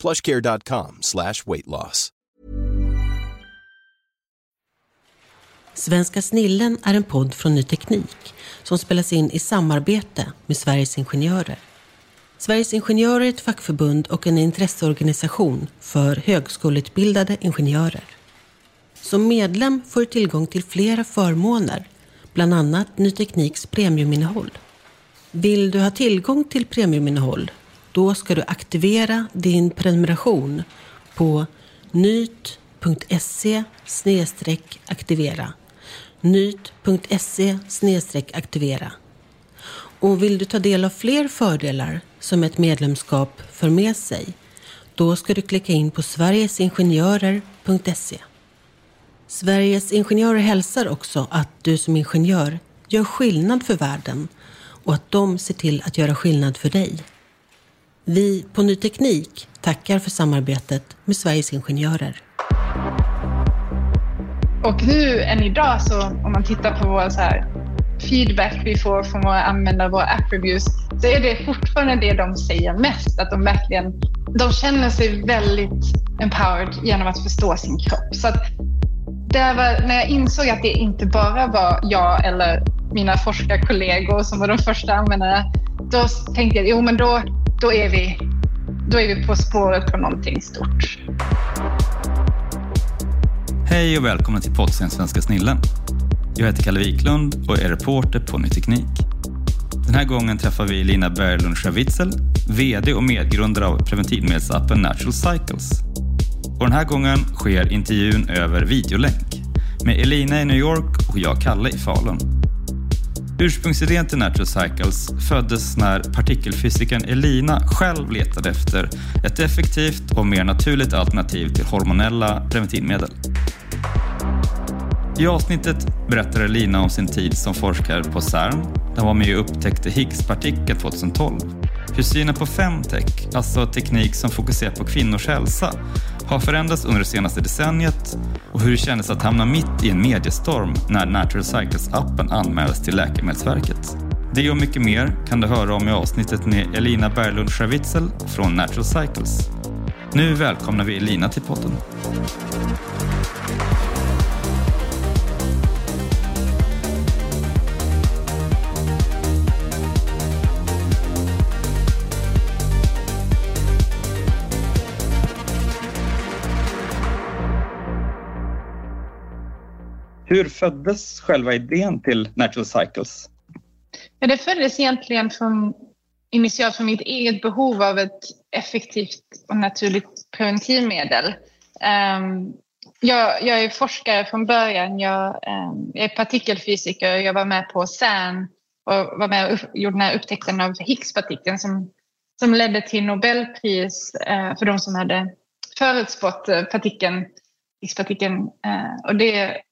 plushcare.com slash weight loss. Svenska snillen är en podd från Ny Teknik som spelas in i samarbete med Sveriges Ingenjörer. Sveriges Ingenjörer är ett fackförbund och en intresseorganisation för högskoleutbildade ingenjörer. Som medlem får du tillgång till flera förmåner, bland annat Ny Tekniks premiuminnehåll. Vill du ha tillgång till premiuminnehåll, då ska du aktivera din prenumeration på nyt.se aktivera. nyt.se aktivera. Och vill du ta del av fler fördelar som ett medlemskap för med sig, då ska du klicka in på sverigesingenjörer.se. Sveriges Ingenjörer hälsar också att du som ingenjör gör skillnad för världen och att de ser till att göra skillnad för dig. Vi på Ny Teknik tackar för samarbetet med Sveriges Ingenjörer. Och nu än idag så om man tittar på vår så här feedback vi får från våra användare, våra app reviews, så är det fortfarande det de säger mest. Att de verkligen de känner sig väldigt empowered genom att förstå sin kropp. Så att det var, när jag insåg att det inte bara var jag eller mina forskarkollegor som var de första användarna, då tänkte jag jo men då, då, är vi, då är vi på spåret på någonting stort. Hej och välkomna till podden Svenska snillen. Jag heter Kalle Wiklund och är reporter på Ny Teknik. Den här gången träffar vi Lina Berglund Schavitzel, VD och medgrundare av preventivmedelsappen Natural Cycles. Och den här gången sker intervjun över videolänk med Elina i New York och jag, Kalle, i Falun. Ursprungsidén till Natural Cycles föddes när partikelfysikern Elina själv letade efter ett effektivt och mer naturligt alternativ till hormonella preventivmedel. I avsnittet berättar Elina om sin tid som forskare på CERN. Där hon var med och upptäckte Higgspartikeln 2012. Hur synen på femtech, alltså teknik som fokuserar på kvinnors hälsa, har förändrats under det senaste decenniet och hur det kändes att hamna mitt i en mediestorm när Natural Cycles-appen anmäldes till Läkemedelsverket. Det och mycket mer kan du höra om i avsnittet med Elina Berglund Schavitzel från Natural Cycles. Nu välkomnar vi Elina till podden. Hur föddes själva idén till Natural Cycles? Ja, det föddes egentligen från, initialt från mitt eget behov av ett effektivt och naturligt preventivmedel. Um, jag, jag, är forskare från början. Jag, um, jag, är partikelfysiker. Jag var med på CERN och var med och gjorde den här upptäckten av Higgspartikeln som, som ledde till Nobelpris uh, för de som hade förutspått eh, partikeln, Higgspartikeln. Uh, och det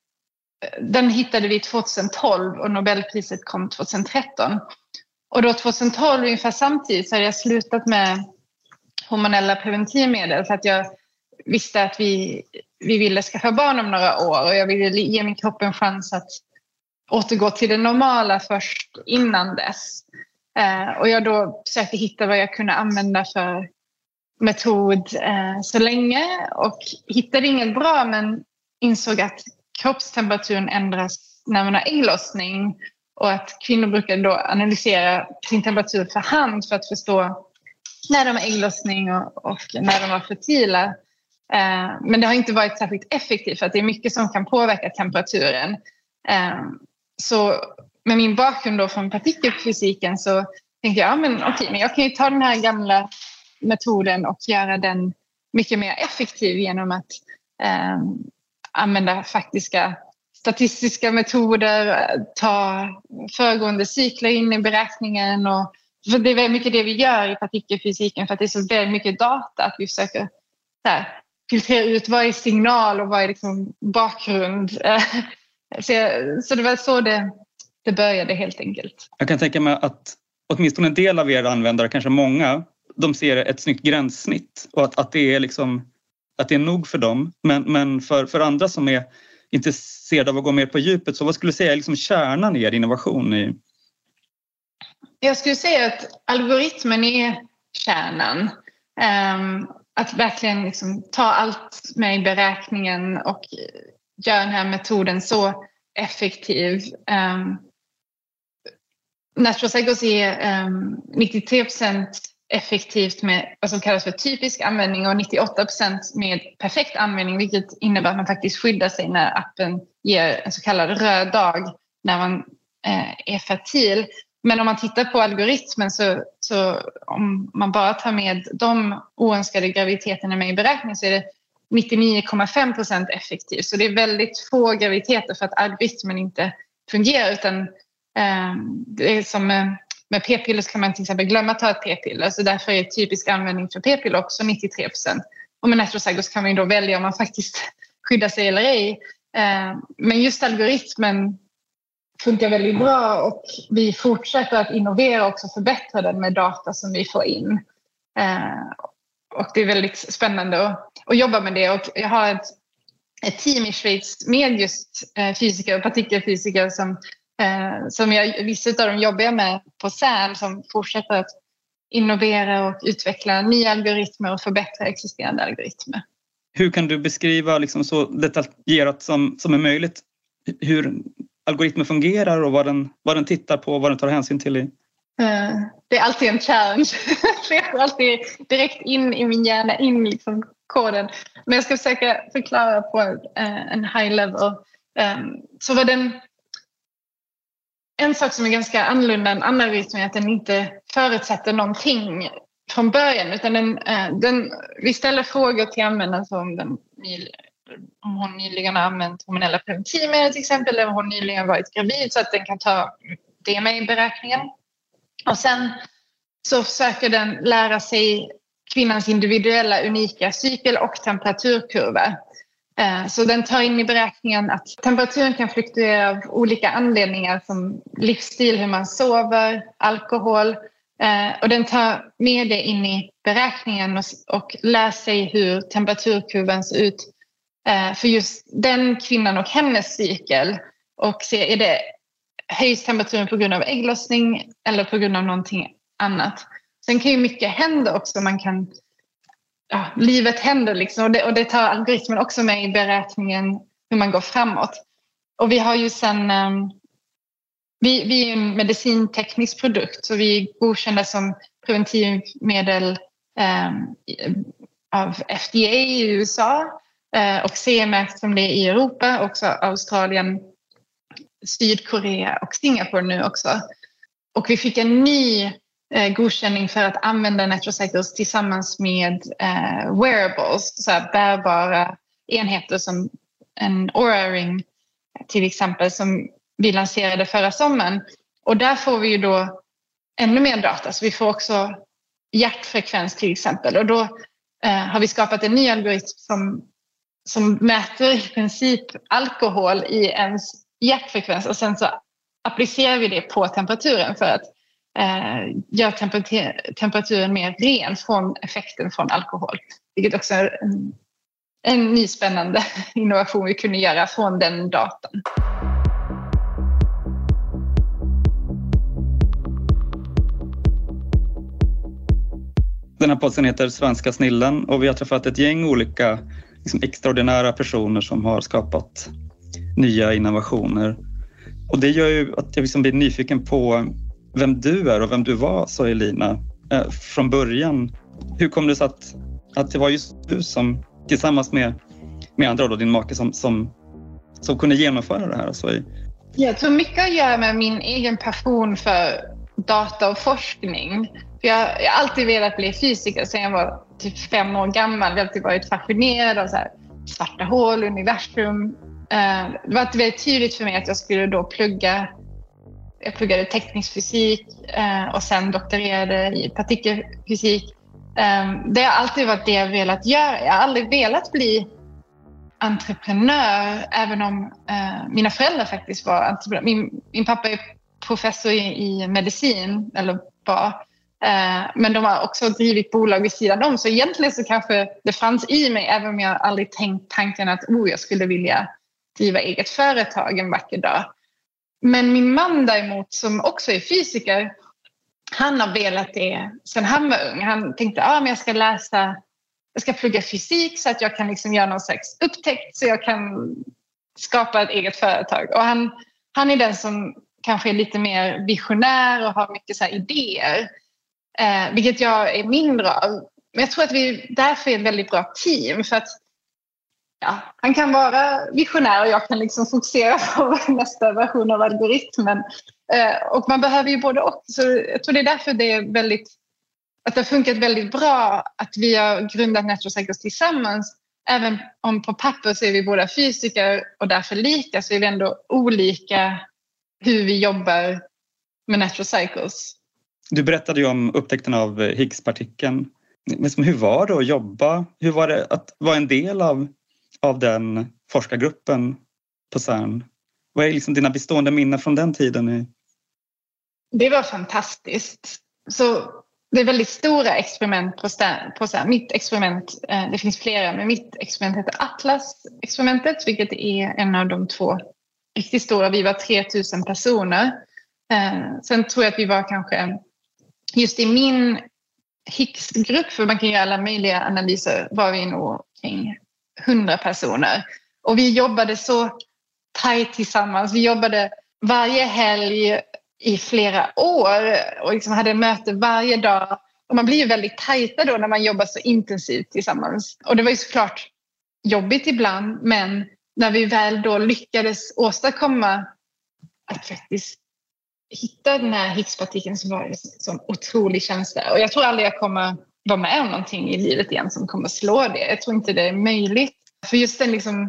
den hittade vi 2012 och Nobelpriset kom 2013. Och då 2012, ungefär samtidigt, så hade jag slutat med hormonella preventivmedel för att jag visste att vi, vi ville skaffa barn om några år och jag ville ge min kropp en chans att återgå till det normala först innan dess. Eh, och jag då försökte hitta vad jag kunde använda för metod eh, så länge och hittade inget bra men insåg att kroppstemperaturen ändras när man har ägglossning och att kvinnor brukar då analysera sin temperatur för hand för att förstå när de har ägglossning och, och när de var fertila. Eh, men det har inte varit särskilt effektivt för att det är mycket som kan påverka temperaturen. Eh, så med min bakgrund då från partikelfysiken så tänkte jag, ja, men okej, men jag kan ju ta den här gamla metoden och göra den mycket mer effektiv genom att eh, använda faktiska statistiska metoder, ta föregående cykler in i beräkningen. Och, för det är väldigt mycket det vi gör i partikelfysiken för att det är så väldigt mycket data att vi försöker här, filtrera ut vad är signal och vad är liksom bakgrund. så, så det var så det, det började helt enkelt. Jag kan tänka mig att åtminstone en del av era användare, kanske många, de ser ett snyggt gränssnitt och att, att, det, är liksom, att det är nog för dem. Men, men för, för andra som är intresserade av att gå mer på djupet, så vad skulle du säga är liksom kärnan i er innovation? I... Jag skulle säga att algoritmen är kärnan. Um, att verkligen liksom ta allt med i beräkningen och göra den här metoden så effektiv. Um, Natural Cycles är ehm, um, 93 procent effektivt med vad som kallas för typisk användning och 98 med perfekt användning vilket innebär att man faktiskt skyddar sig när appen ger en så kallad röd dag när man eh, är fertil. Men om man tittar på algoritmen så, så om man bara tar med de oönskade graviditeterna med i beräkningen så är det 99,5 procent effektivt. Så det är väldigt få graviditeter för att algoritmen inte fungerar utan eh, det är som eh, med p-piller kan man till exempel glömma att ta ett p-piller så därför är typisk användning för p-piller också 93 procent. Och med Netrosagos kan man då välja om man faktiskt skyddar sig eller ej. Eh, men just algoritmen funkar väldigt bra och vi fortsätter att innovera och också förbättra den med data som vi får in. Eh, och det är väldigt spännande att, att jobba med det och jag har ett, ett team i Schweiz med just eh, fysiker och partikelfysiker som eh, som jag, vissa av dem jobbar jag med på CERN som fortsätter att innovera och utveckla nya algoritmer och förbättra existerande algoritmer. Hur kan du beskriva liksom så detaljerat som, som är möjligt hur algoritmen fungerar och vad den, vad den tittar på och vad den tar hänsyn till? I? Uh, det är alltid en challenge. jag går alltid direkt in i min hjärna, in liksom koden. Men jag ska försöka förklara på uh, en high level. Um, så vad den en sak som är ganska annorlunda än andra rytmer är att den inte förutsätter någonting från början. Utan den, eh, den, vi ställer frågor till användaren som den, om hon nyligen har använt hormonella preventivmedel till exempel eller om hon nyligen varit gravid så att den kan ta det med i beräkningen. Och sen så försöker den lära sig kvinnans individuella unika cykel och temperaturkurva. Eh, så den tar in i beräkningen att temperaturen kan fluktuera av olika anledningar som livsstil, hur man sover, alkohol. Eh, och den tar med det in i beräkningen och lär sig hur temperaturkurvan ser ut eh, för just den kvinnan och hennes cykel. Och se, är det höjs temperaturen på grund av ägglossning eller på grund av någonting annat. Sen kan ju mycket hända också. Man kan ja, livet händer liksom och det, och det tar algoritmen också med i beräkningen hur man går framåt. Och vi har ju sen um, vi, vi är en medicinteknisk produkt så vi är godkända som preventivmedel um, av FDA i USA uh, och CE-märkt som det är i Europa, också Australien, Sydkorea och Singapore nu också. Och vi fick en ny Eh, godkänning för att använda Netrocycles tillsammans med eh, wearables, så här bärbara enheter som en Aura Ring till exempel som vi lanserade förra sommaren. Och där får vi ju då ännu mer data, så vi får också hjärtfrekvens till exempel. Och då eh, har vi skapat en ny algoritm som, som mäter i princip alkohol i ens hjärtfrekvens och sen så applicerar vi det på temperaturen för att eh, gör temperatur, temperaturen mer ren från effekten från alkohol. Vilket också är en en ny spännande innovation vi kunde göra från den datan. Den här podden heter Svenska snillen och vi har träffat ett gäng olika liksom, extraordinära personer som har skapat nya innovationer. Och det gör ju att jag liksom blir nyfiken på vem du är och vem du var, sa Elina, eh, från början. Hur kom det sig att, att det var just du som tillsammans med, med andra, då, din make, som, som, som kunde genomföra det här? Alltså, jag tror mycket att göra med min egen passion för data och forskning. Jag, jag har alltid velat bli fysiker sedan jag var typ fem år gammal. Jag har alltid varit fascinerad av så här, svarta hål, universum. Eh, det var väldigt tydligt för mig att jag skulle då plugga jag pluggade teknisk fysik eh, och sen doktorerade i partikelfysik. Eh, det har alltid varit det jag velat göra. Jag har aldrig velat bli entreprenör, även om eh, mina föräldrar faktiskt var entreprenörer. Min, min pappa är professor i, i medicin, eller var. Eh, men de har också drivit bolag vid sidan om. Så egentligen så kanske det fanns i mig, även om jag aldrig tänkt tanken att oh, jag skulle vilja driva eget företag en vacker dag. Men min man däremot, som också är fysiker, han har velat det sedan han var ung. Han tänkte att ah, jag ska läsa, jag ska plugga fysik så att jag kan liksom göra någon slags upptäckt så jag kan skapa ett eget företag. Och han, han är den som kanske är lite mer visionär och har mycket så idéer. Eh, vilket jag är mindre av. Men jag tror att vi därför är ett väldigt bra team. För att ja, han kan vara visionär och jag kan liksom fokusera på nästa version av algoritmen. Eh, och man behöver ju både och. Så jag tror det är därför det är väldigt, att det har funkat väldigt bra att vi har grundat Natural tillsammans. Även om på papper så är vi båda fysiker och därför lika så är vi ändå olika hur vi jobbar med Natural Cycles. Du berättade ju om upptäckten av Higgspartikeln. Men hur var det att jobba? Hur var det att vara en del av, av den forskargruppen på CERN? Vad är liksom dina bestående minnen från den tiden? Det var fantastiskt. Så det är väldigt stora experiment på, på CERN. Mitt experiment, eh, det finns flera, men mitt experiment heter Atlas-experimentet, vilket är en av de två riktigt stora. Vi var 3000 personer. Eh, sen tror jag att vi var kanske just i min Higgsgrupp, för man kan göra alla möjliga analyser, var vi nog kring 100 personer. Och vi jobbade så tajt tillsammans. Vi jobbade varje helg i flera år och liksom hade möte varje dag. Och man blir ju väldigt tajta då när man jobbar så intensivt tillsammans. Och det var ju såklart jobbigt ibland, men när vi väl då lyckades åstadkomma att faktiskt hitta den här Higgspartikeln så var det en sån otrolig känsla. Och jag tror aldrig jag kommer vara med om någonting i livet igen som kommer slå det. Jag tror inte det är möjligt. För just den liksom,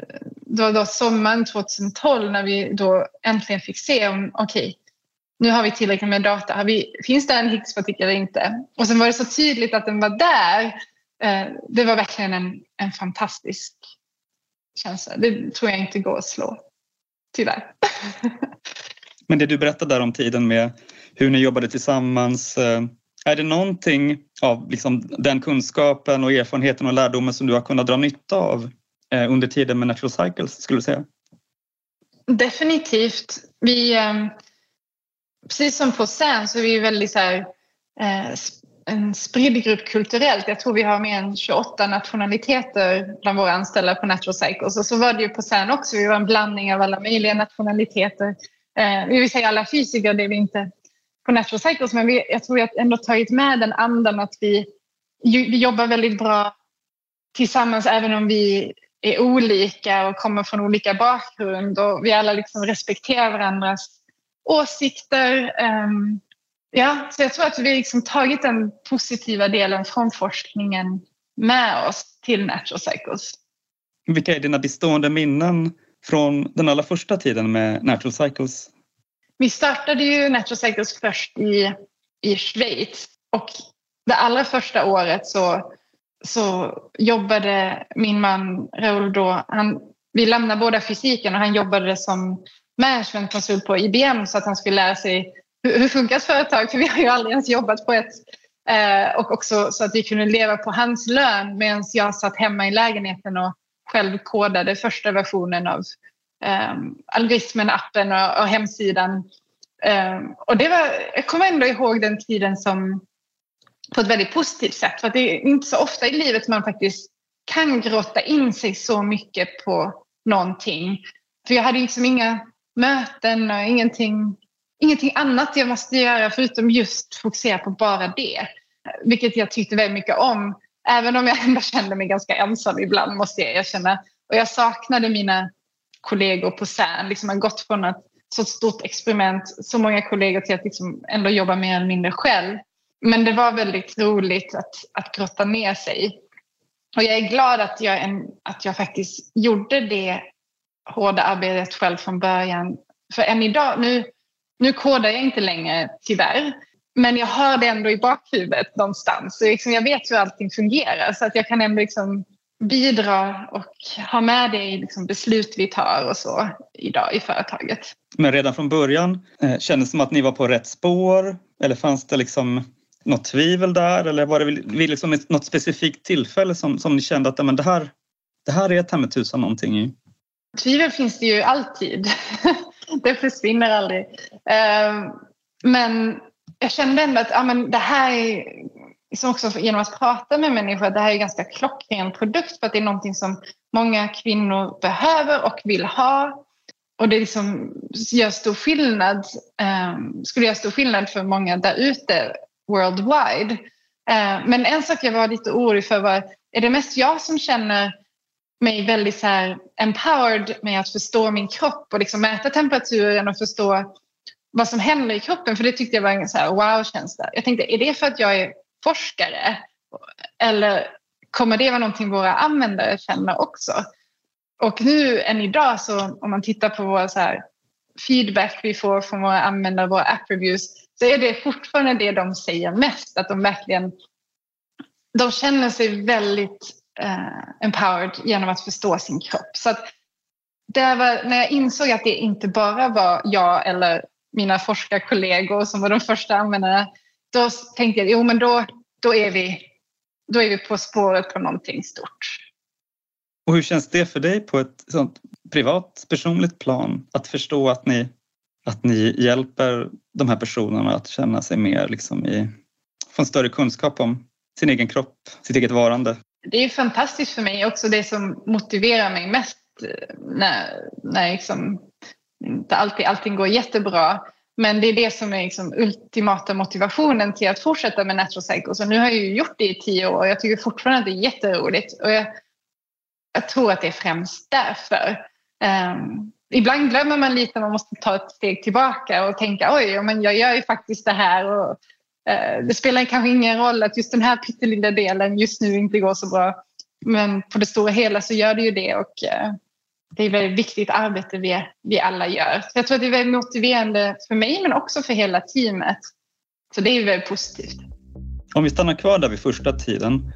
eh, det var då sommaren 2012 när vi då äntligen fick se om, okej, okay, nu har vi tillräckligt med data. Har vi, finns det en Higgspartikel eller inte? Och sen var det så tydligt att den var där. Eh, det var verkligen en, en fantastisk känsla. Det tror jag inte går att slå. Tyvärr. Men det du berättade där om tiden med hur ni jobbade tillsammans. Eh, är det någonting av liksom den kunskapen och erfarenheten och lärdomen som du har kunnat dra nytta av eh, under tiden med Natural Cycles skulle du säga? Definitivt. Vi, ehm, precis som på SEN så är vi väldigt så här, eh, en spridd grupp kulturellt. Jag tror vi har mer än 28 nationaliteter bland våra anställda på Natural Cycles. Och så var det ju på CERN också. Vi var en blandning av alla möjliga nationaliteter. Eh, vi vill säga alla fysiker, det är vi inte på Natural Cycles, men vi, jag tror vi ändå tagit med den andan att vi, vi jobbar väldigt bra tillsammans även om vi är olika och kommer från olika bakgrund och vi alla liksom respekterar varandras åsikter. Um, Ja, så jag tror att vi liksom tagit den positiva delen från forskningen med oss till Natural Cycles. Vilka är dina bestående minnen från den allra första tiden med Natural Cycles? Vi startade ju Natural Cycles först i, i Schweiz och det allra första året så, så jobbade min man Raoul då, han, vi lämnade båda fysiken och han jobbade som managementkonsult på IBM så att han skulle lära sig hur, hur funkar ett företag? För vi har ju aldrig ens jobbat på ett Eh, och också så att vi kunde leva på hans lön medan jag satt hemma i lägenheten och själv kodade första versionen av Ehm, algoritmen, appen och, och hemsidan. Eh, och det var, jag kommer ändå ihåg den tiden som på ett väldigt positivt sätt. För det är inte så ofta i livet man faktiskt kan grotta in sig så mycket på någonting. För jag hade liksom inga möten och ingenting, ingenting annat jag måste göra förutom just fokusera på bara det. Vilket jag tyckte väldigt mycket om. Även om jag ändå kände mig ganska ensam ibland måste jag erkänna. Och jag saknade mina kollegor på CERN. Liksom har gått från ett så stort experiment, så många kollegor till att liksom ändå jobba mer eller mindre själv. Men det var väldigt roligt att, att grotta ner sig. Och jag är glad att jag, en, att jag faktiskt gjorde det hårda arbetet själv från början. För än idag, nu, nu kodar jag inte längre tyvärr, men jag har det ändå i bakhuvudet någonstans. Så liksom jag vet hur allting fungerar så att jag kan ändå liksom bidra och ha med det i liksom beslut vi tar och så idag i företaget. Men redan från början eh, kändes det som att ni var på rätt spår? Eller fanns det liksom något tvivel där? Eller var det vid liksom något specifikt tillfälle som, som ni kände att men det, här, det här är ta tusan någonting i? Tvivel finns det ju alltid. det försvinner aldrig. Ehm, men jag kände ändå att ja, men det här är, liksom också genom att prata med människor, det här är en ganska klockren produkt för att det är någonting som många kvinnor behöver och vill ha. Och det liksom gör stor skillnad, um, skulle göra stor skillnad för många där ute worldwide. Uh, men en sak jag var lite orolig för var, är det mest jag som känner mig väldigt så här empowered med att förstå min kropp och liksom mäta temperaturen och förstå vad som händer i kroppen. För det tyckte jag var en så wow-känsla. Jag tänkte, är det för att jag är forskare? Eller kommer det vara någonting våra användare känner också? Och nu än idag så om man tittar på vår så här feedback vi får från våra användare, våra app reviews, så är det fortfarande det de säger mest. Att de verkligen de känner sig väldigt eh, empowered genom att förstå sin kropp. Så att det var, när jag insåg att det inte bara var jag eller mina forskarkollegor som var de första användarna, då tänkte jag jo men då, då, är vi, då är vi på spåret på någonting stort. Och hur känns det för dig på ett sånt privat, personligt plan att förstå att ni, att ni hjälper de här personerna att känna sig mer liksom i, få en större kunskap om sin egen kropp, sitt eget varande? Det är fantastiskt för mig också det som motiverar mig mest när, när liksom inte alltid allting går jättebra. Men det är det som är liksom ultimata motivationen till att fortsätta med Natural Cycles. Och nu har jag ju gjort det i tio år och jag tycker fortfarande att det är jätteroligt. Och jag, jag tror att det är främst därför. Um, ibland glömmer man lite, man måste ta ett steg tillbaka och tänka oj, men jag gör ju faktiskt det här. Och, uh, det spelar kanske ingen roll att just den här pyttelilla delen just nu inte går så bra. Men på det stora hela så gör det ju det. Och, uh, det är väldigt viktigt arbete vi, vi alla gör. Så jag tror att det är väldigt motiverande för mig men också för hela teamet. Så det är väldigt positivt. Om vi stannar kvar där vid första tiden.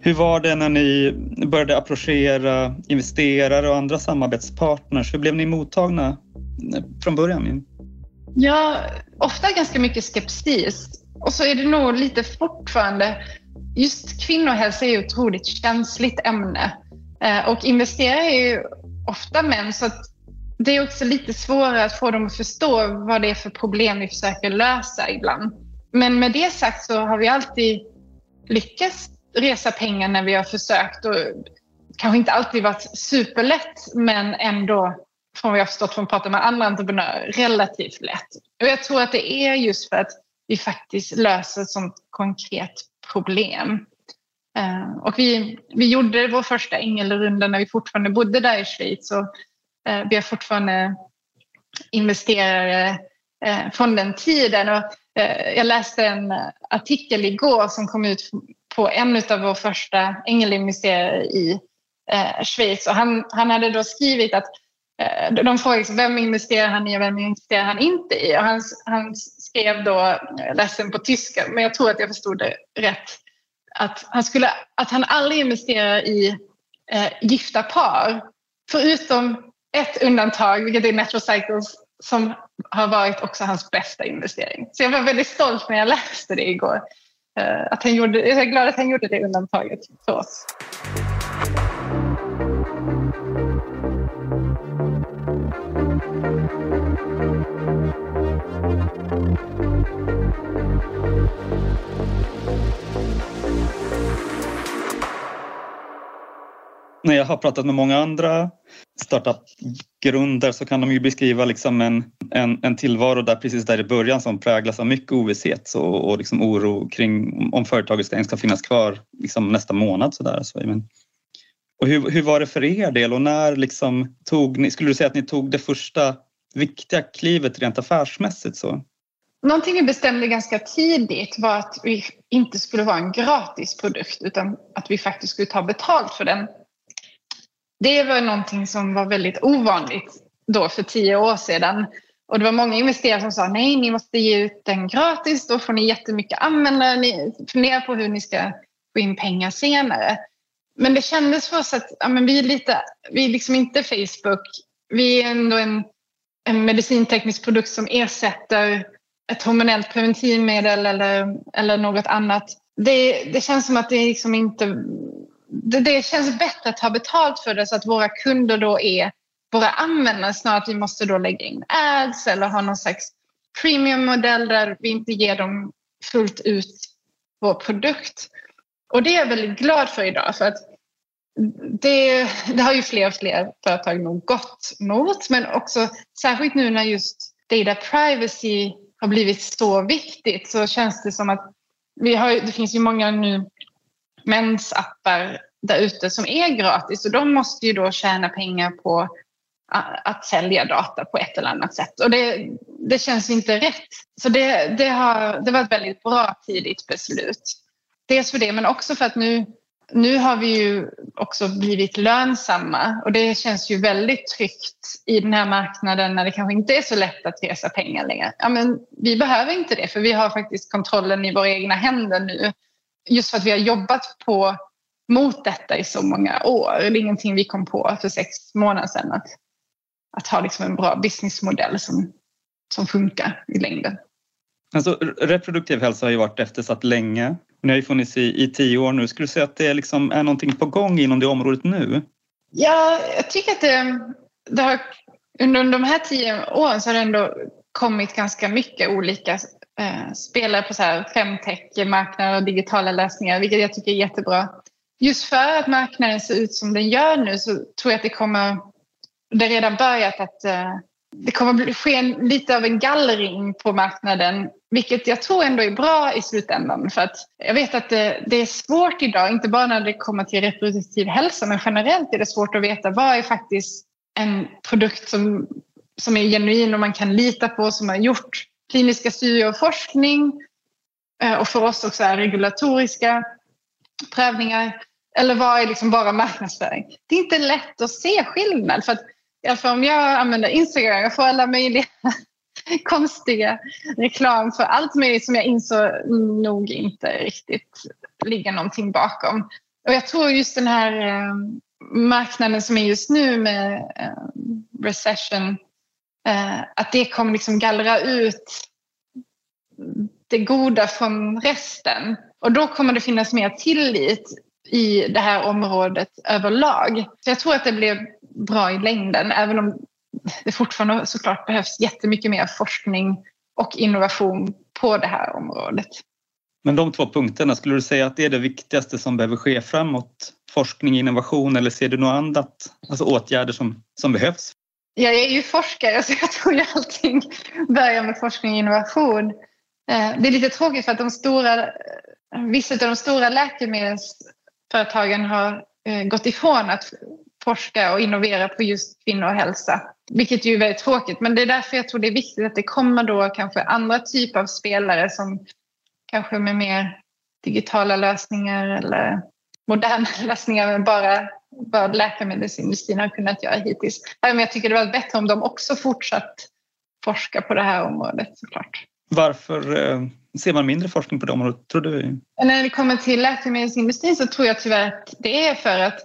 Hur var det när ni började approchera investerare och andra samarbetspartners? Hur blev ni mottagna från början? Ja, ofta ganska mycket skepsis. Och så är det nog lite fortfarande, just kvinnohälsa är ett otroligt känsligt ämne. Eh, och investerare är ju ofta män. Så det är också lite svårare att få dem att förstå vad det är för problem vi försöker lösa ibland. Men med det sagt så har vi alltid lyckats resa pengar när vi har försökt och kanske inte alltid varit superlätt men ändå från vad jag förstått från att prata med andra entreprenörer relativt lätt. Och jag tror att det är just för att vi faktiskt löser ett sånt konkret problem. Eh, och vi, vi gjorde vår första ängelrunda när vi fortfarande bodde där i Schweiz. Och, eh, vi har fortfarande investerare eh, från den tiden. Och, eh, jag läste en artikel igår som kom ut på en av våra första ängelinvesterare i eh, Schweiz. Och han, han hade då skrivit att eh, de frågade liksom, vem investerar han i och vem investerar han inte i? Och han, han skrev då, ledsen på tyska, men jag tror att jag förstod det rätt, att han, skulle, att han aldrig investerar i eh, gifta par. Förutom ett undantag, vilket är Metro Cycles, som har varit också hans bästa investering. Så jag var väldigt stolt när jag läste det igår. eh, att han gjorde, jag är glad att han gjorde det undantaget för oss. När jag har pratat med många andra startup-grunder så kan de ju beskriva liksom en, en, en tillvaro där precis där i början som präglas av mycket ovisshet och, och liksom oro kring om företaget ens ska finnas kvar liksom nästa månad. Så där. Så, men, och hur, hur var det för er del och när liksom tog ni, skulle du säga att ni tog det första viktiga klivet rent affärsmässigt? Så? Någonting vi bestämde ganska tidigt var att vi inte skulle vara en gratis produkt utan att vi faktiskt skulle ta betalt för den det var någonting som var väldigt ovanligt då för tio år sedan. Och det var många investerare som sa nej, ni måste ge ut den gratis, då får ni jättemycket användare, ni funderar på hur ni ska få in pengar senare. Men det kändes för oss att ja, men vi är lite, vi är liksom inte Facebook, vi är ändå en, en medicinteknisk produkt som ersätter ett hormonellt preventivmedel eller, eller något annat. Det, det känns som att det liksom inte det, det känns bättre att ha betalt för det så att våra kunder då är våra användare snarare att vi måste då lägga in ads eller ha någon slags premiummodell där vi inte ger dem fullt ut vår produkt. Och det är jag väldigt glad för idag för att det, det har ju fler och fler företag nog gått mot men också särskilt nu när just data privacy har blivit så viktigt så känns det som att vi har, det finns ju många nu mensappar där ute som är gratis och de måste ju då tjäna pengar på att sälja data på ett eller annat sätt. Och det, det känns inte rätt. Så det, det, har, det var ett väldigt bra tidigt beslut. Dels för det, men också för att nu, nu har vi ju också blivit lönsamma och det känns ju väldigt tryggt i den här marknaden när det kanske inte är så lätt att resa pengar längre. Ja, men vi behöver inte det för vi har faktiskt kontrollen i våra egna händer nu just för att vi har jobbat på mot detta i så många år. Det är ingenting vi kom på för sex månader sedan. Att, att ha liksom en bra businessmodell som, som funkar i längden. Alltså, reproduktiv hälsa har ju varit eftersatt länge. Ni har ju funnits i, i tio år nu. Skulle du säga att det liksom är någonting på gång inom det området nu? Ja, jag tycker att det, det har, under de här tio åren så har det ändå kommit ganska mycket olika eh, spelare på så här femtech-marknader och digitala lösningar, vilket jag tycker är jättebra. Just för att marknaden ser ut som den gör nu så tror jag att det kommer, det har redan börjat att eh, det kommer ske ske lite av en gallring på marknaden, vilket jag tror ändå är bra i slutändan. För att jag vet att det, det, är svårt idag, inte bara när det kommer till reproduktiv hälsa, men generellt är det svårt att veta vad är faktiskt en produkt som, som är genuin och man kan lita på, som har gjort kliniska studier och forskning eh, och för oss också är regulatoriska prövningar. Eller vad är liksom bara marknadsföring? Det är inte lätt att se skillnad. För att, i alla fall om jag använder Instagram, jag får alla möjliga konstiga reklam för allt möjligt som jag insåg nog inte riktigt ligger någonting bakom. Och jag tror just den här eh, marknaden som är just nu med eh, recession Eh, att det kommer liksom gallra ut det goda från resten. Och då kommer det finnas mer tillit i det här området överlag. Så jag tror att det blir bra i längden, även om det fortfarande såklart behövs jättemycket mer forskning och innovation på det här området. Men de två punkterna, skulle du säga att det är det viktigaste som behöver ske framåt? Forskning, innovation eller ser du något annat? Alltså åtgärder som, som behövs jag är ju forskare så jag tror ju allting börjar med forskning och innovation. Eh, det är lite tråkigt för att de stora, vissa av de stora läkemedelsföretagen har eh, gått ifrån att forska och innovera på just kvinnohälsa. Vilket ju är väldigt tråkigt men det är därför jag tror det är viktigt att det kommer då kanske andra typer av spelare som kanske med mer digitala lösningar eller moderna lösningar men bara vad läkemedelsindustrin har kunnat göra hittills. Men jag tycker det var bättre om de också fortsatt forska på det här området såklart. Varför eh, ser man mindre forskning på det området tror du? När det kommer till läkemedelsindustrin så tror jag tyvärr att det är för att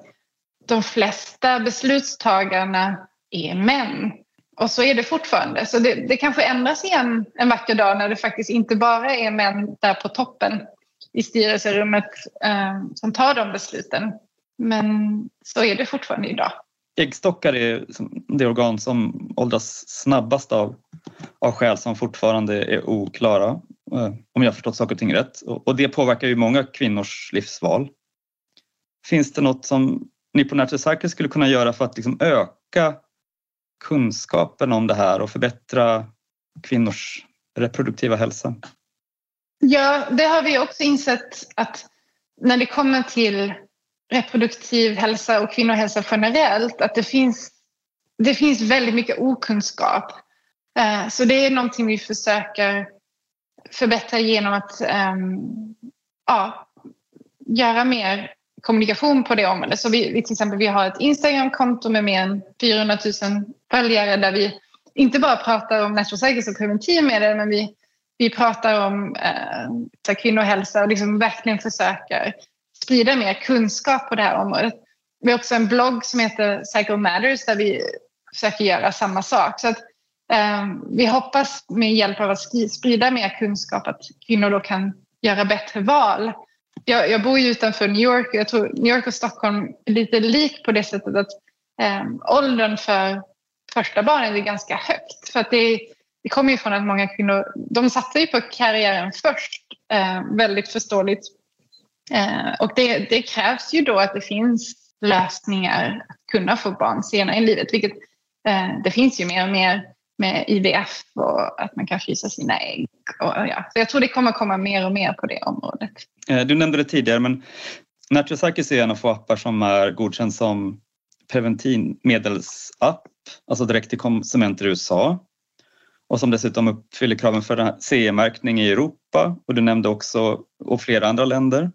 de flesta beslutstagarna är män. Och så är det fortfarande. Så det, det kanske ändras igen en vacker dag när det faktiskt inte bara är män där på toppen i styrelserummet eh, som tar de besluten. Men så är det fortfarande idag. Äggstockar är det organ som åldras snabbast av, av skäl som fortfarande är oklara, eh, om jag förstått saker och ting rätt. Och det påverkar ju många kvinnors livsval. Finns det något som ni på Natural Cycle skulle kunna göra för att liksom öka kunskapen om det här och förbättra kvinnors reproduktiva hälsa? Ja, det har vi också insett att när det kommer till reproduktiv hälsa och kvinnohälsa generellt, att det finns, det finns väldigt mycket okunskap. Eh, så det är någonting vi försöker förbättra genom att ehm, ja, göra mer kommunikation på det området. Så vi, vi till exempel vi har ett Instagramkonto med mer än 400 000 följare där vi inte bara pratar om natural cycles och preventivmedel men vi, vi pratar om eh, kvinnohälsa och liksom verkligen försöker sprida mer kunskap på det här området. Vi har också en blogg som heter Psycho Matters där vi försöker göra samma sak. Så att, eh, vi hoppas med hjälp av att sprida mer kunskap att kvinnor då kan göra bättre val jag, jag bor ju utanför New York och jag tror New York och Stockholm är lite lik på det sättet att eh, åldern för första barnet är ganska högt. För att det, det kommer ju från att många kvinnor de satsar ju på karriären först, eh, väldigt förståeligt. Eh, och det, det, krävs ju då att det finns lösningar att kunna få barn senare i livet, vilket eh, det finns ju mer och mer med IVF och att man kan frysa sina ägg. Och, ja. Så jag tror det kommer komma mer och mer på det området. Eh, du nämnde det tidigare men Natrosakis är en av få appar som är godkänd som preventivmedelsapp, alltså direkt till konsumenter i USA och som dessutom uppfyller kraven för CE-märkning i Europa och du nämnde också och flera andra länder.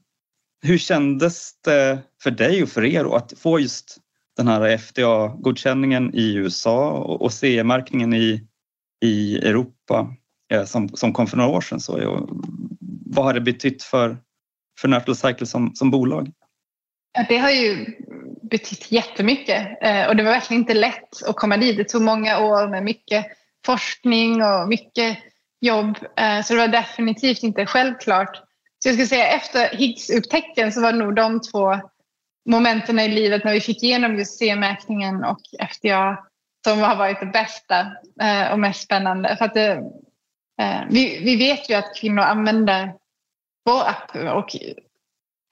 Hur kändes det för dig och för er att få just den här FDA-godkänningen i USA och CE-märkningen i, i Europa eh, som, som kom för några år sedan. Så, vad har det betytt för, för Natural Cycle som, som bolag? Ja, det har ju betytt jättemycket eh, och det var verkligen inte lätt att komma dit. Det tog många år med mycket forskning och mycket jobb eh, så det var definitivt inte självklart. Så jag skulle säga efter Higgs-upptäckten så var det nog de två momenten i livet när vi fick igenom just C-märkningen och FDA som har varit det bästa eh, och mest spännande. För att det, vi, vi vet ju att kvinnor använder vår app och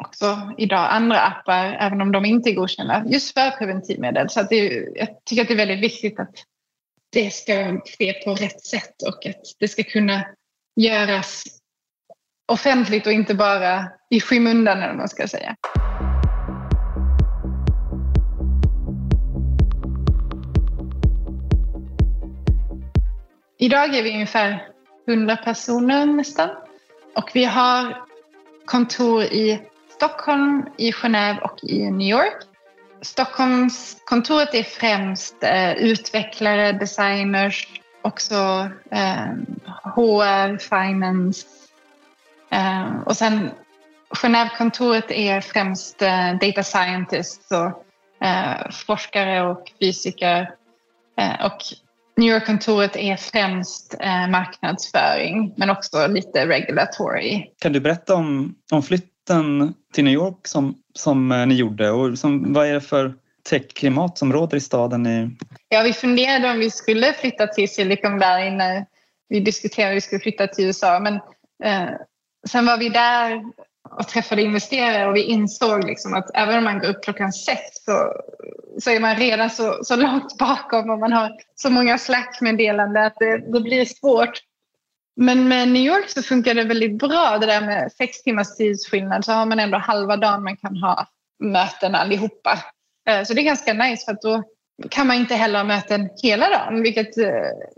också idag andra appar, även om de inte är godkända, just för preventivmedel. Så att det, jag tycker att det är väldigt viktigt att det ska ske på rätt sätt och att det ska kunna göras offentligt och inte bara i skymundan, eller vad man ska säga. Idag är vi ungefär 100 personer nästan. Och vi har kontor i Stockholm, i Genève och i New York. Stockholmskontoret är främst eh, utvecklare, designers, också eh, HR, finance. Eh, och sen Genèvekontoret är främst eh, data scientists och eh, forskare och fysiker. Och New York-kontoret är främst marknadsföring men också lite regulatory. Kan du berätta om, om flytten till New York som, som ni gjorde och som, vad är det för techklimat som råder i staden? I... Ja, vi funderade om vi skulle flytta till Silicon Valley när vi diskuterade om vi skulle flytta till USA men eh, sen var vi där och träffade investerare och vi insåg liksom att även om man går upp klockan sex så, så är man redan så, så långt bakom och man har så många Slack-meddelanden att det, det, blir svårt. Men med New York så funkar det väldigt bra det där med sex timmars tidsskillnad så har man ändå halva dagen man kan ha möten allihopa. Eh, så det är ganska nice för att då kan man inte heller ha möten hela dagen vilket eh,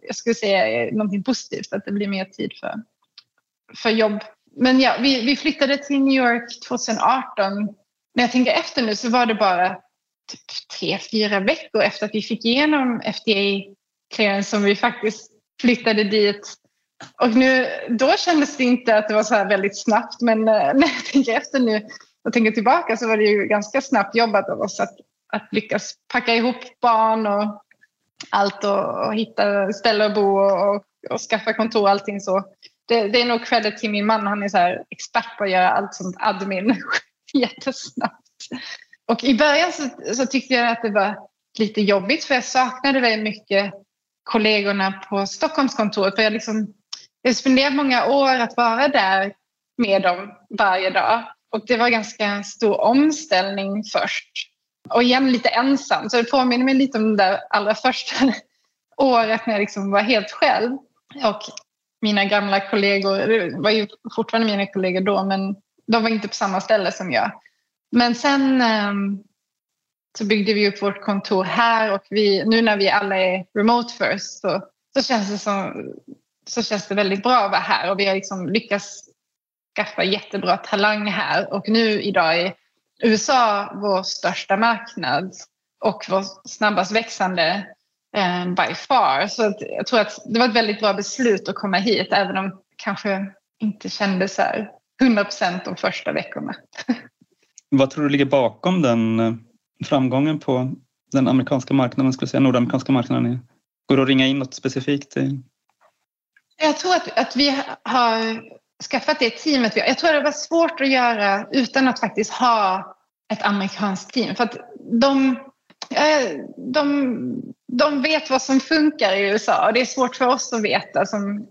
jag skulle säga är någonting positivt att det blir mer tid för, för jobb men ja, vi, vi flyttade till New York 2018. När jag tänker efter nu så var det bara typ tre, fyra veckor efter att vi fick igenom FDA-clearance som vi faktiskt flyttade dit. Och nu, då kändes det inte att det var så här väldigt snabbt men eh, när jag tänker efter nu och tänker tillbaka så var det ju ganska snabbt jobbat av oss att, att lyckas packa ihop barn och allt och, och hitta ställe att bo och, och, och skaffa kontor och allting så det, det är nog credit till min man. Han är så här expert på att göra allt sånt admin jättesnabbt. Och i början så, så tyckte jag att det var lite jobbigt för jag saknade väldigt mycket kollegorna på Stockholmskontoret. För jag, liksom, jag spenderat många år att vara där med dem varje dag. Och det var ganska stor omställning först. Och igen lite ensam. Så det påminner mig lite om det där allra första året när jag liksom var helt själv. Och mina gamla kollegor, det var ju fortfarande mina kollegor då, men de var inte på samma ställe som jag. Men sen ehm, så byggde vi upp vårt kontor här och vi, nu när vi alla är remote first så, så, känns det som, så känns det väldigt bra att vara här och vi har liksom lyckats skaffa jättebra talang här och nu idag är USA vår största marknad och vår snabbast växande eh, by far. Så jag tror att det var ett väldigt bra beslut att komma hit även om det kanske inte kändes så här 100 procent de första veckorna. Vad tror du ligger bakom den eh, framgången på den amerikanska marknaden, skulle säga nordamerikanska marknaden? Går det att ringa in något specifikt? Jag tror att, att vi har skaffat det teamet. Jag tror att det var svårt att göra utan att faktiskt ha ett amerikanskt team. För att de, Eh, de, de vet vad som funkar i USA och det är svårt för oss att veta som,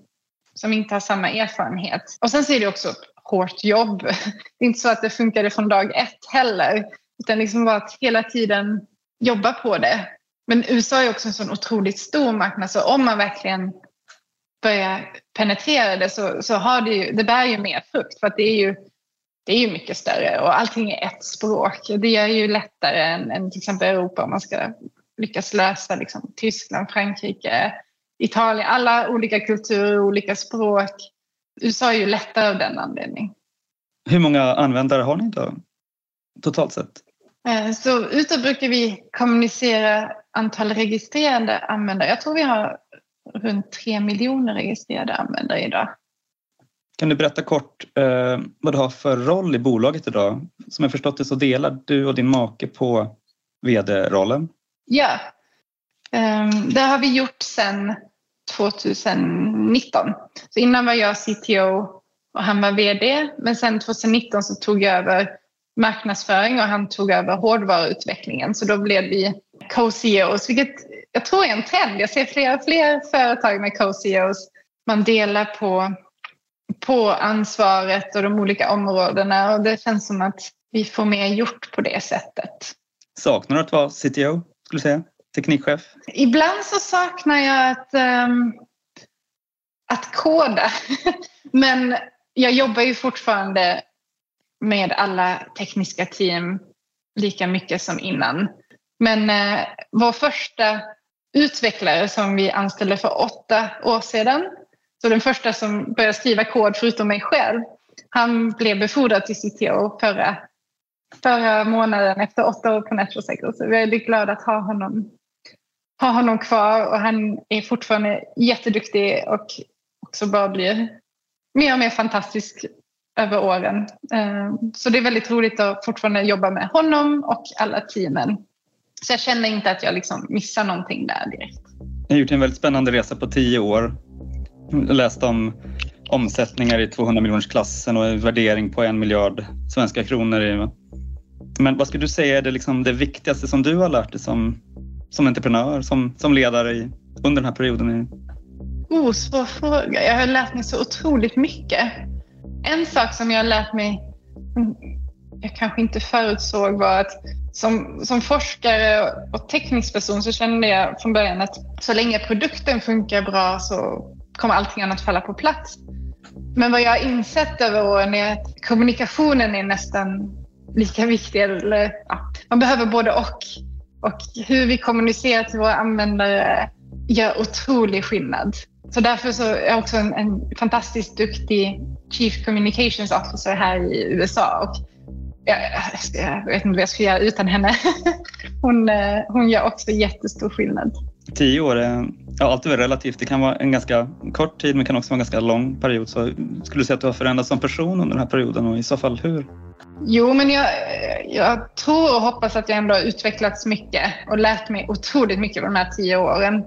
som inte har samma erfarenhet. Och sen så är det också hårt jobb. Det är inte så att det funkade från dag ett heller. Utan liksom bara att hela tiden jobba på det. Men USA är också en sån otroligt stor marknad så om man verkligen börjar penetrera det så, så har det ju, det bär ju mer frukt för att det är ju, det är ju mycket större och allting är ett språk. Det gör ju lättare än, än till exempel Europa om man ska lyckas lösa liksom, Tyskland, Frankrike, Italien, alla olika kulturer, olika språk. USA är ju lättare av den anledningen. Hur många användare har ni då? Totalt sett? Eh, så utåt brukar vi kommunicera antal registrerade användare. Jag tror vi har runt tre miljoner registrerade användare idag. Kan du berätta kort eh, vad du har för roll i bolaget idag? Som jag förstått det så delar du och din make på vd-rollen. Ja, um, det har vi gjort sedan 2019. Så innan var jag CTO och han var vd. Men sen 2019 så tog jag över marknadsföring och han tog över hårdvaruutvecklingen. Så då blev vi co-CEOs, vilket jag tror är en trend. Jag ser fler och fler företag med co-CEOs. Man delar på, på ansvaret och de olika områdena och det känns som att vi får mer gjort på det sättet. Saknar du att vara CTO, skulle du säga? Teknikchef? Ibland så saknar jag att, um, att koda. Men jag jobbar ju fortfarande med alla tekniska team lika mycket som innan. Men eh, vår första utvecklare som vi anställde för åtta år sedan, så den första som började skriva kod förutom mig själv, han blev befordrad till CTO förra, förra månaden efter åtta år på Natural Cycle. Så vi är väldigt glada att ha honom, ha honom kvar och han är fortfarande jätteduktig och också bara blir mer och mer fantastisk över åren. Eh, så det är väldigt roligt att fortfarande jobba med honom och alla teamen. Så jag känner inte att jag liksom missar någonting där direkt. Ni har gjort en väldigt spännande resa på tio år. Jag läste om omsättningar i 200 miljoners klassen och en värdering på en miljard svenska kronor. Men vad skulle du säga är det, liksom det viktigaste som du har lärt dig som, som entreprenör, som, som ledare i, under den här perioden? Oh, svår fråga. Jag har lärt mig så otroligt mycket. En sak som jag har lärt mig, jag kanske inte förutsåg, var att som, som forskare och teknisk person så kände jag från början att så länge produkten funkar bra så kommer allting annat falla på plats. Men vad jag har insett över åren är att kommunikationen är nästan lika viktig. Eller, ja, man behöver både och. Och hur vi kommunicerar till våra användare gör otrolig skillnad. Så därför så är jag också en, en fantastiskt duktig Chief Communications Officer här i USA. Och jag, jag vet inte vad jag ska göra utan henne. Hon, eh, hon gör också jättestor skillnad. Tio år är ja, allt är relativt. Det kan vara en ganska kort tid men kan också vara en ganska lång period. Så skulle du säga att du har förändrats som person under den här perioden och i så fall hur? Jo, men jag, jag tror och hoppas att jag ändå har utvecklats mycket och lärt mig otroligt mycket de här tio åren.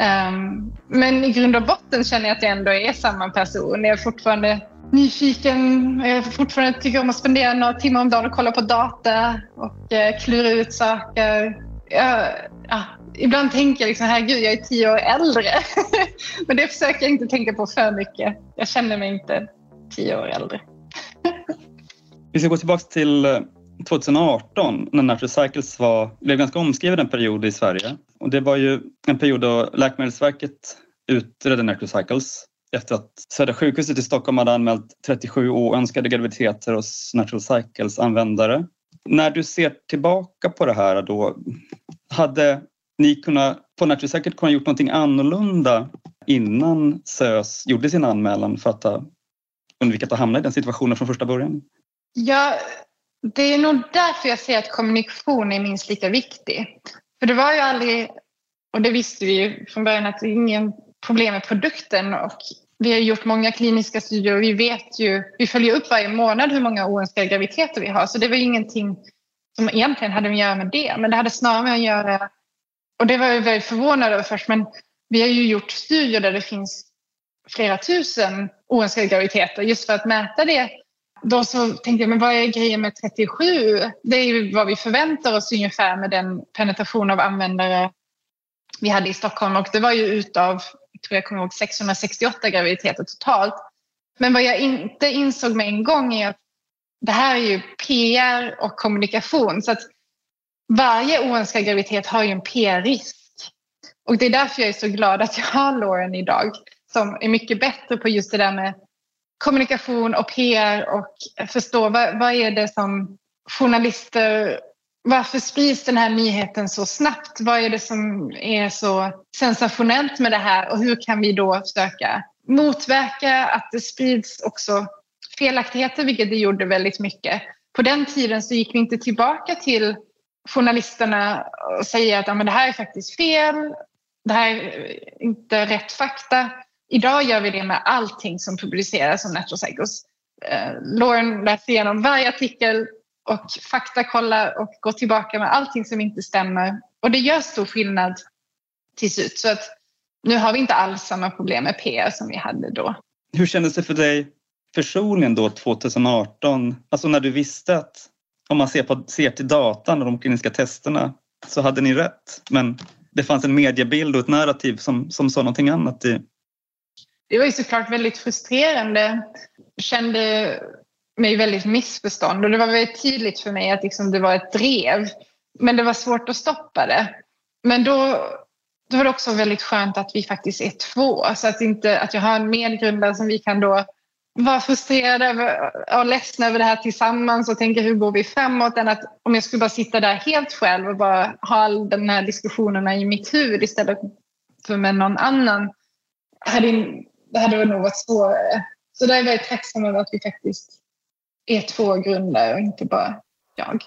Um, men i grund och botten känner jag att jag ändå är samma person. Jag är fortfarande nyfiken. Jag fortfarande tycker om att spendera några timmar om dagen och kolla på data och eh, klura ut saker. Jag, ja, ibland tänker jag liksom, herregud, jag är tio år äldre. Men det försöker jag inte tänka på för mycket. Jag känner mig inte tio år äldre. Vi ska gå tillbaka till eh, 2018 när Natural Cycles var, blev ganska omskriven en period i Sverige. Och det var ju en period då Läkemedelsverket utredde Natural Cycles efter att Södra sjukhuset i Stockholm hade anmält 37 oönskade graviditeter hos Natural Cycles användare. När du ser tillbaka på det här då, hade ni kunnat, på Natural säkert kunnat gjort någonting annorlunda innan SÖS gjorde sin anmälan för att undvika att hamna i den situationen från första början? Ja, det är nog därför jag säger att kommunikation är minst lika viktig. För det var ju aldrig, och det visste vi ju från början, att det är ingen problem med produkten och vi har gjort många kliniska studier och vi vet ju, vi följer upp varje månad hur många oönskade graviditeter vi har. Så det var ingenting som egentligen hade att göra med det, men det hade snarare med att göra, och det var jag väldigt förvånad över först, men vi har ju gjort studier där det finns flera tusen oönskade graviditeter just för att mäta det. Då så tänkte jag, men vad är grejen med 37? Det är ju vad vi förväntar oss ungefär med den penetration av användare vi hade i Stockholm och det var ju utav jag tror jag kommer ihåg 668 graviditeter totalt. Men vad jag inte insåg med en gång är att det här är ju PR och kommunikation. Så att varje oönskad graviditet har ju en PR-risk. Och det är därför jag är så glad att jag har Lauren idag som är mycket bättre på just det där med kommunikation och PR och förstå vad, vad är det som journalister varför sprids den här nyheten så snabbt? Vad är det som är så sensationellt med det här och hur kan vi då försöka motverka att det sprids också felaktigheter, vilket det gjorde väldigt mycket. På den tiden så gick vi inte tillbaka till journalisterna och säga att ja, men det här är faktiskt fel, det här är inte rätt fakta. Idag gör vi det med allting som publiceras om Natural Cycles. Eh, Lauren läser igenom varje artikel, och faktakollar och går tillbaka med allting som inte stämmer. Och det gör stor skillnad till slut. Så att nu har vi inte alls samma problem med PR som vi hade då. Hur kändes det för dig personligen då 2018? Alltså när du visste att om man ser, på, ser till datan och de kliniska testerna så hade ni rätt. Men det fanns en mediebild och ett narrativ som, som sa någonting annat. I... Det var ju såklart väldigt frustrerande. Jag kände mig väldigt missförstånd och det var väldigt tydligt för mig att liksom det var ett drev. Men det var svårt att stoppa det. Men då, då var det också väldigt skönt att vi faktiskt är två. Så att, inte, att jag har en medgrundare som vi kan då vara frustrerade och ledsna över det här tillsammans och tänka hur går vi framåt än att om jag skulle bara sitta där helt själv och bara ha all de här diskussionerna i mitt huvud istället för med någon annan. Det hade nog varit svårare. Så där är jag väldigt tacksam över att vi faktiskt är två grundare och inte bara jag.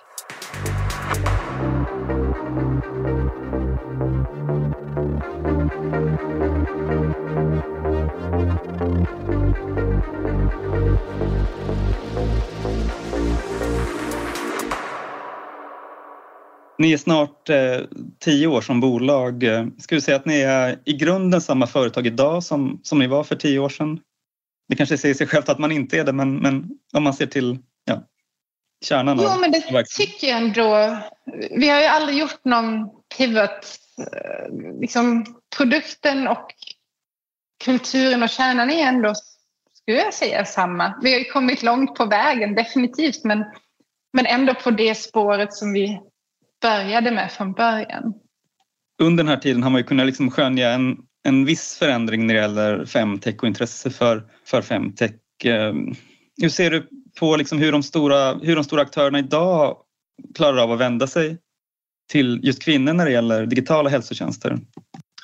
Ni är snart eh, tio år som bolag. Eh, skulle du säga att ni är i grunden samma företag idag som, som ni var för tio år sedan? Det kanske säger sig självt att man inte är det, men, men om man ser till kärnan Jo, men det tycker jag ändå. Vi har ju aldrig gjort någon pivot. Eh, liksom, produkten och kulturen och kärnan är ändå, skulle jag säga, samma. Vi har ju kommit långt på vägen, definitivt, men, men ändå på det spåret som vi började med från början. Under den här tiden har man ju kunnat liksom skönja en, en viss förändring när det gäller femtech och intresse för, för femtech. Ehm, hur ser du på liksom hur, de stora, hur de stora aktörerna idag klarar av att vända sig till just kvinnor när det gäller digitala hälsotjänster?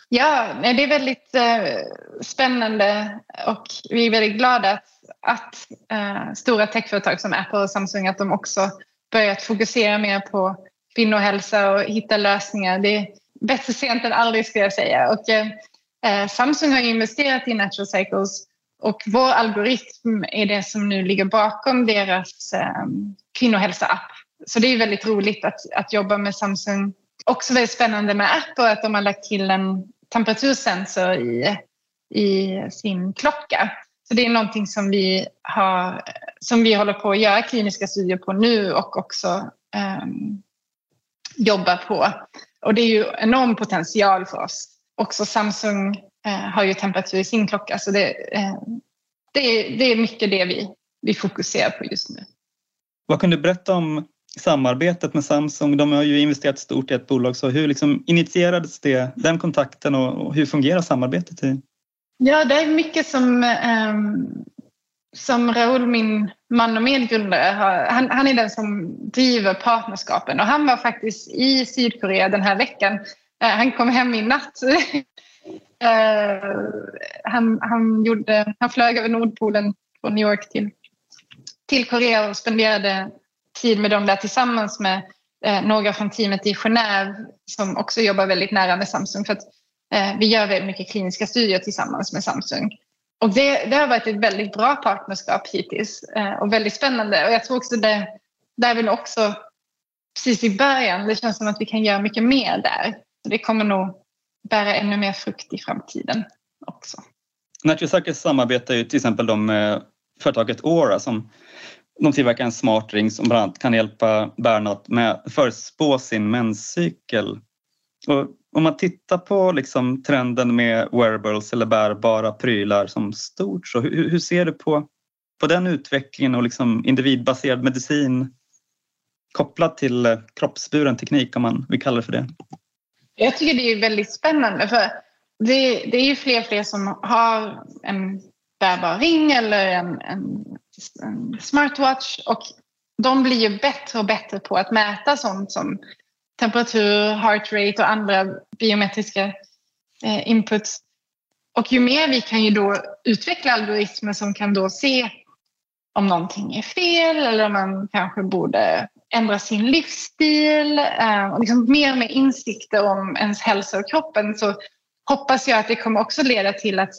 Ja, det är väldigt eh, spännande och vi är väldigt glada att, att eh, stora techföretag som Apple och Samsung att de också börjat fokusera mer på kvinnohälsa och hitta lösningar. Det är bättre sent än aldrig skulle jag säga. Och, Eh, eh Samsung har investerat i Natural Cycles och vår algoritm är det som nu ligger bakom deras eh, kvinnohälsa-app. Så det är väldigt roligt att, att jobba med Samsung. Också väldigt spännande med Apple att de har lagt till en temperatursensor i, i sin klocka. Så det är någonting som vi, har, som vi håller på att göra kliniska studier på nu och också eh, jobbar på. Och det är ju enorm potential för oss. Också Samsung har ju temperatur i sin klocka så det, uh, det, är, det är mycket det vi, vi fokuserar på just nu. Vad kan du berätta om samarbetet med Samsung? De har ju investerat stort i ett bolag, så hur liksom initierades det, den kontakten och, hur fungerar samarbetet? I? Ja, det är mycket som, um, som Raoul, min man och medgrundare, har, han, han är den som driver partnerskapen och han var faktiskt i Sydkorea den här veckan. Han kom hem i natt. uh, han, han, gjorde, han flög över Nordpolen från New York till, till Korea och spenderade tid med dem där tillsammans med eh, några från teamet i Genève som också jobbar väldigt nära med Samsung. För att, eh, vi gör väldigt mycket kliniska studier tillsammans med Samsung. Och det, det har varit ett väldigt bra partnerskap hittills eh, och väldigt spännande. Och jag tror också det, där vill också precis i början, det känns som att vi kan göra mycket mer där. Så det kommer nog bära ännu mer frukt i framtiden också. Natural samarbetar ju till exempel med företaget Aura som de tillverkar en smart ring som bland annat kan hjälpa Bernhard med att förspå sin menscykel. Och om man tittar på liksom trenden med wearables eller bärbara prylar som stort, så hur, hur ser du på, på den utvecklingen och liksom individbaserad medicin kopplat till eh, kroppsburen teknik om man vill kalla det för det? Jag tycker det är väldigt spännande för det, det är ju fler och fler som har en bärbar ring eller en, en en smartwatch och de blir ju bättre och bättre på att mäta sånt som temperatur, heart rate och andra biometriska eh, inputs. Och ju mer vi kan ju då utveckla algoritmer som kan då se om någonting är fel eller om man kanske borde ändra sin livsstil eh, och liksom mer och mer insikter om ens hälsa och kroppen så hoppas jag att det kommer också leda till att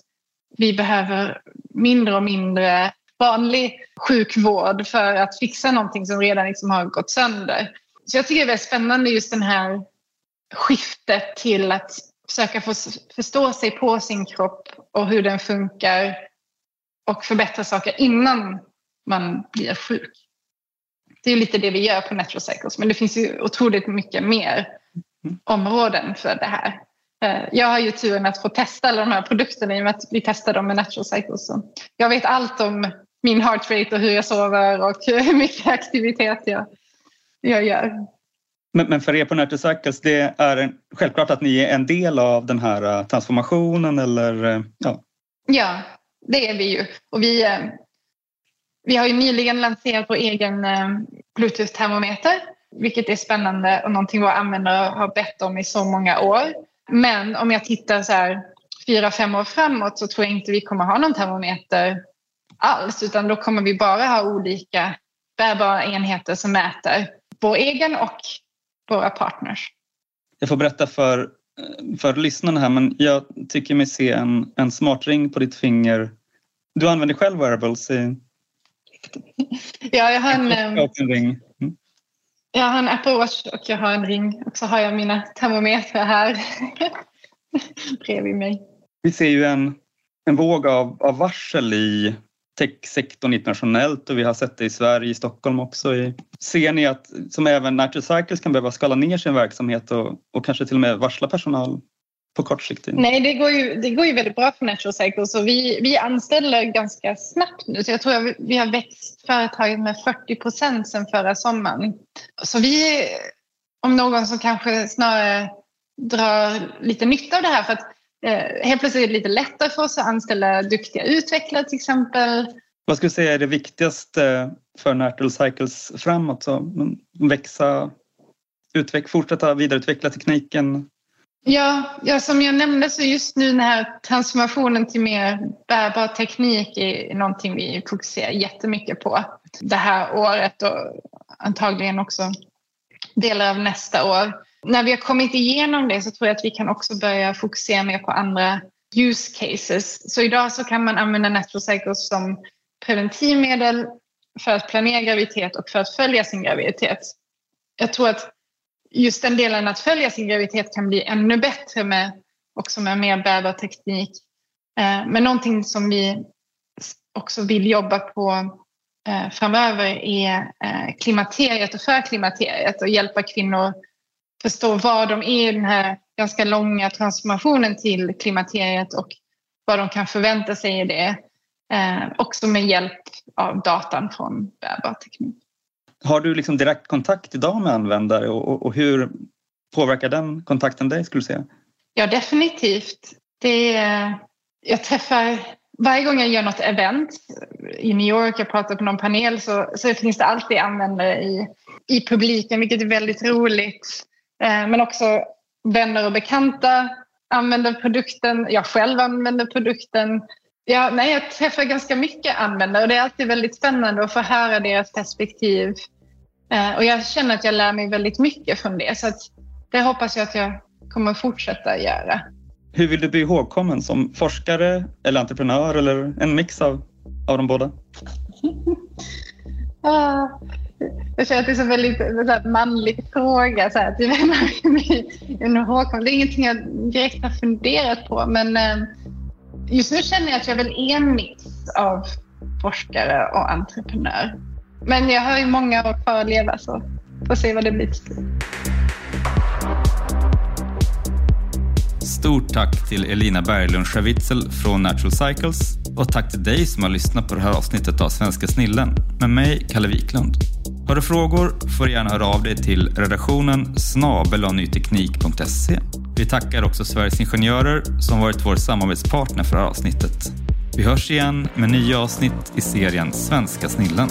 vi behöver mindre och mindre vanlig sjukvård för att fixa någonting som redan liksom har gått sönder. Så jag tycker det är väldigt spännande just den här skiftet till att försöka få förstå sig på sin kropp och hur den funkar och förbättra saker innan man blir sjuk. Det är lite det vi gör på Natural Cycles men det finns ju otroligt mycket mer områden för det här. Eh, jag har ju turen att få testa alla de här produkterna i och med att vi testar dem med Natural Cycles. Jag vet allt om min heart rate och hur jag sover och hur mycket aktivitet jag, jag gör. Men, men för er på Nurturecycles, det är en, självklart att ni är en del av den här uh, transformationen eller? Uh, ja. ja, det är vi ju. Och vi, vi har ju nyligen lanserat vår egen eh, Bluetooth-termometer, vilket är spännande och någonting våra användare har bett om i så många år. Men om jag tittar så här fyra, fem år framåt så tror jag inte vi kommer ha någon termometer alls utan då kommer vi bara ha olika bärbara enheter som mäter vår egen och våra partners. Jag får berätta för, för lyssnarna här men jag tycker mig se en, en smartring på ditt finger. Du använder själv wearables? I ja, jag har en, en ring. Mm. Jag har en Apple Watch och jag har en ring och så har jag mina termometrar här bredvid mig. Vi ser ju en, en våg av, av varsel i techsektorn internationellt och vi har sett det i Sverige, i Stockholm också. Ser ni att, som även Natural Cycles kan behöva skala ner sin verksamhet och, och kanske till och med varsla personal på kort sikt? Nej, det går ju, det går ju väldigt bra för Natural Cycles och vi, vi anställer ganska snabbt nu. Så jag tror att vi har växt företaget med 40 procent sedan förra sommaren. Så vi, om någon som kanske snarare drar lite nytta av det här för att Eh, helt plötsligt är det lite lättare för oss att anställa duktiga utvecklare till exempel. Vad skulle du säga är det viktigaste för Nurtle Cycles framåt? Så växa, utveck, fortsätta vidareutveckla tekniken? Ja, ja, som jag nämnde så just nu den här transformationen till mer bärbar teknik är någonting vi fokuserar jättemycket på det här året och antagligen också delar av nästa år. När vi har kommit igenom det så tror jag att vi kan också börja fokusera mer på andra use cases. Så idag så kan man använda Natural som preventivmedel för att planera graviditet och för att följa sin graviditet. Jag tror att just den delen att följa sin graviditet kan bli ännu bättre med också med mer bärbar teknik. Eh, men någonting som vi också vill jobba på eh, framöver är eh, klimakteriet och förklimakteriet och hjälpa kvinnor förstå var de är i den här ganska långa transformationen till klimakteriet och vad de kan förvänta sig i det. också med hjälp av datan från bärbar teknik. Har du liksom direkt kontakt idag med användare och, och hur påverkar den kontakten dig skulle du säga? Ja, definitivt. Det är, jag träffar, varje gång jag gör något event i New York, jag pratar på någon panel, så, så finns det alltid användare i, i publiken, vilket är väldigt roligt. Eh, men också vänner och bekanta använder produkten. Jag själv använder produkten. Ja, nej, jag träffar ganska mycket användare och det är alltid väldigt spännande att få höra deras perspektiv. Eh, och jag känner att jag lär mig väldigt mycket från det. Så det hoppas jag att jag kommer fortsätta göra. Hur vill du bli ihågkommen? Som forskare eller entreprenör eller en mix av, av de båda? jag känner att det är en väldigt så manlig fråga. Så här, till vem Det är ingenting jag direkt har funderat på men eh, just nu känner jag att jag väl är en mix av forskare och entreprenör. Men jag har ju många år kvar att leva så får se vad det blir till Stort tack till Elina Berglund Schavitzel från Natural Cycles och tack till dig som har lyssnat på det här avsnittet av Svenska Snillen med mig, Kalle Wiklund. Har du frågor får du gärna höra av dig till redaktionen snabelanyteknik.se. Vi tackar också Sveriges Ingenjörer som varit vår samarbetspartner för det här avsnittet. Vi hörs igen med nya avsnitt i serien Svenska Snillen.